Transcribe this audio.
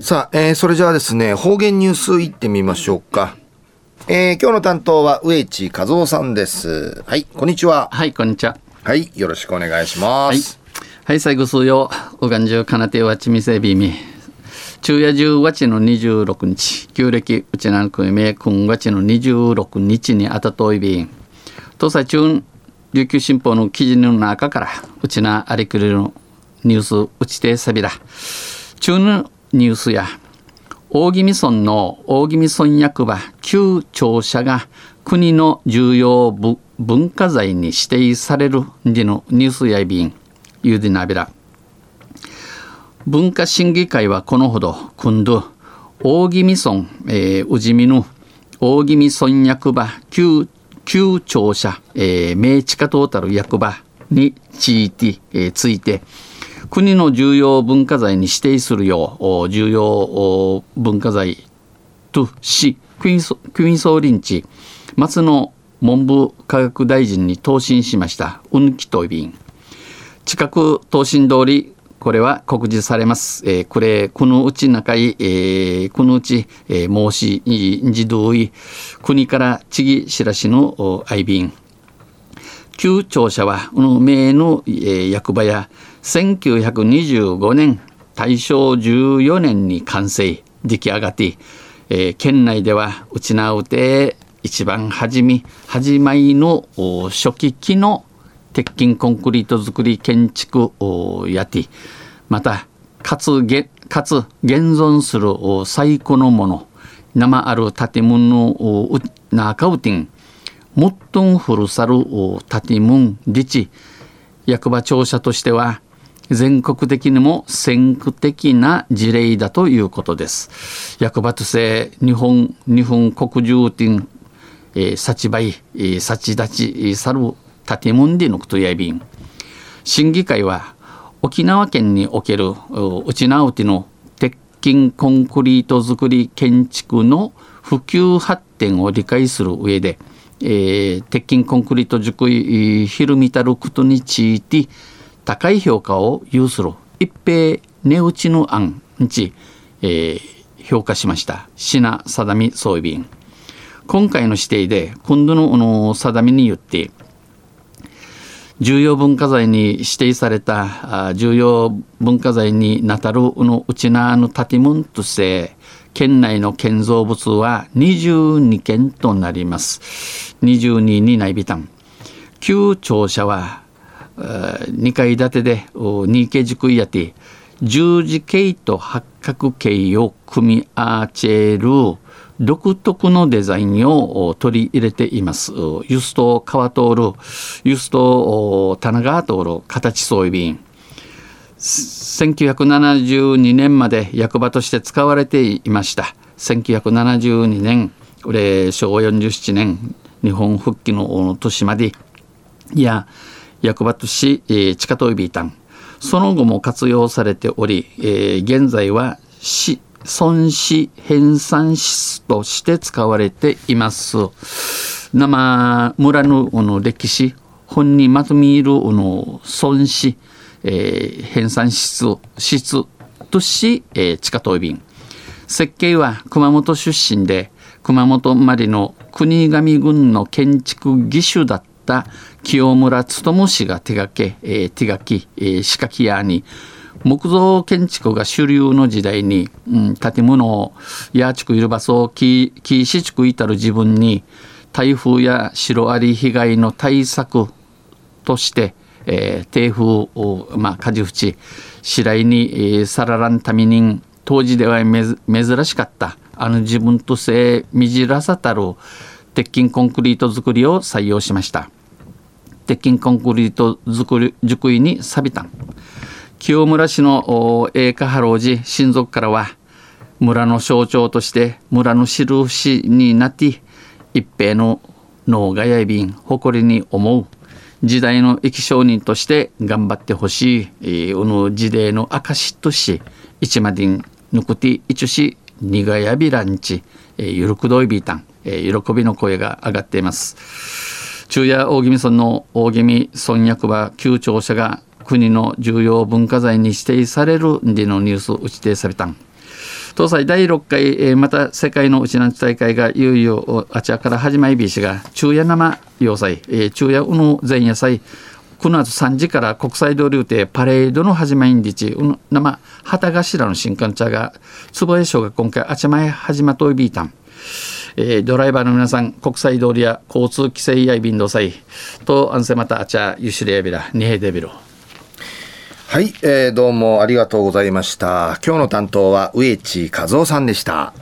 さあ、えー、それじゃあですね、方言ニュースいってみましょうか。えー、今日の担当は植地和夫さんです。はい、こんにちは。はい、こんにちは。はい、よろしくお願いします。はい、はい、最後数曜、おがんじゅうかなてわちみせびみ。昼夜十和ちの26日、旧暦うちなんくいめ、くんわちの26日にあたといびん。東西中琉球新報の記事の中から、うちなありくれるニュースうちてさびら。中のニュースや大宜味村の大宜味村役場旧庁舎が国の重要文化財に指定されるでのニュースやいびんゆでなびら。文化審議会はこのほど今度大宜味村、えー、宇治見の大宜味村役場旧旧庁舎、えー、明治化トータル役場について、ついて国の重要文化財に指定するよう重要文化財としクイーンソーリンチ松野文部科学大臣に答申しました運気と便近く答申通りこれは告示されます。えー、これ、このうち中い、えー、このうち、えー、申し、自動い、国から次しらしの愛便。旧庁舎は、この名の、えー、役場や、1925年大正14年に完成出来上がって、えー、県内ではうちなうて一番初め始まりの初期期の鉄筋コンクリート造り建築やてまたかつげかつ現存する最古のもの生ある建物の中うてんもっとん古さる建物立地役場庁舎としては全国的にも先駆的な事例だということです。役場として日本日本国重点、えー、幸倍、えー、幸立ちさる建物でのことやびん。審議会は沖縄県における内縄手の鉄筋コンクリート造り建築の普及発展を理解する上で、えー、鉄筋コンクリート熟いひるみたることについて高い評価を有する一平値打ちの案にち、えー、評価しました。品定美総理便今回の指定で今度のの定めによって重要文化財に指定された重要文化財になたるのうちなの建物として県内の建造物は22件となります。22に内備単旧庁舎は2階建てで 2K 軸やて十字形と八角形を組み合わせる独特のデザインを取り入れています。ユスト川通る、ユスト棚川通る形装備便。1972年まで役場として使われていました。1972年、これ昭和47年、日本復帰の年まで、いや、役場とし、えー、地下トイビータン。その後も活用されており、えー、現在は市孫子編纂室として使われています。生村のの歴史本にまとめるの孫子、えー、編纂室室とし、えー、地下トイビン。設計は熊本出身で熊本までの国頭郡の建築技手だった。清村勉氏が手掛け、えー、手書き、えー、仕掛き屋に木造建築が主流の時代に、うん、建物をやちくいる場所を木木しちくいたる自分に台風やシロアリ被害の対策として、えー、低風を、まあ、火事淵白井に、えー、さららんために当時では珍しかったあの自分とせみじらさたる鉄筋コンクリート作りを採用しました。鉄筋コンクリート作り熟意に錆びた。清村市の栄華波老寺親族からは村の象徴として村の印になって一平の脳がやいびん誇りに思う。時代の生き証人として頑張ってほしい、えー、うぬ時代の証とし一までんぬくていちしにがやびらんち、え、ゆるくどいびいたん、えー、喜びの声が上がっています。中夜大宜味村の大宜味村役場旧庁舎が国の重要文化財に指定されるでのニュース打ち定されたん。東西第6回、えー、また世界のうちなんち大会がいよいよあちらから始まりびしが昼夜生要塞、えー、昼夜うの前夜祭この後3時から国際通り予定パレードの始まりんりちうの生旗頭の新幹茶が坪江省が今回あちまえ始まといびいたん。えー、ドライバーの皆さん国際通りや交通規制や便動祭と安静またあちゃゆしりやびらにへでびろはい、えー、どうもありがとうございました。今日の担当は植地和夫さんでした。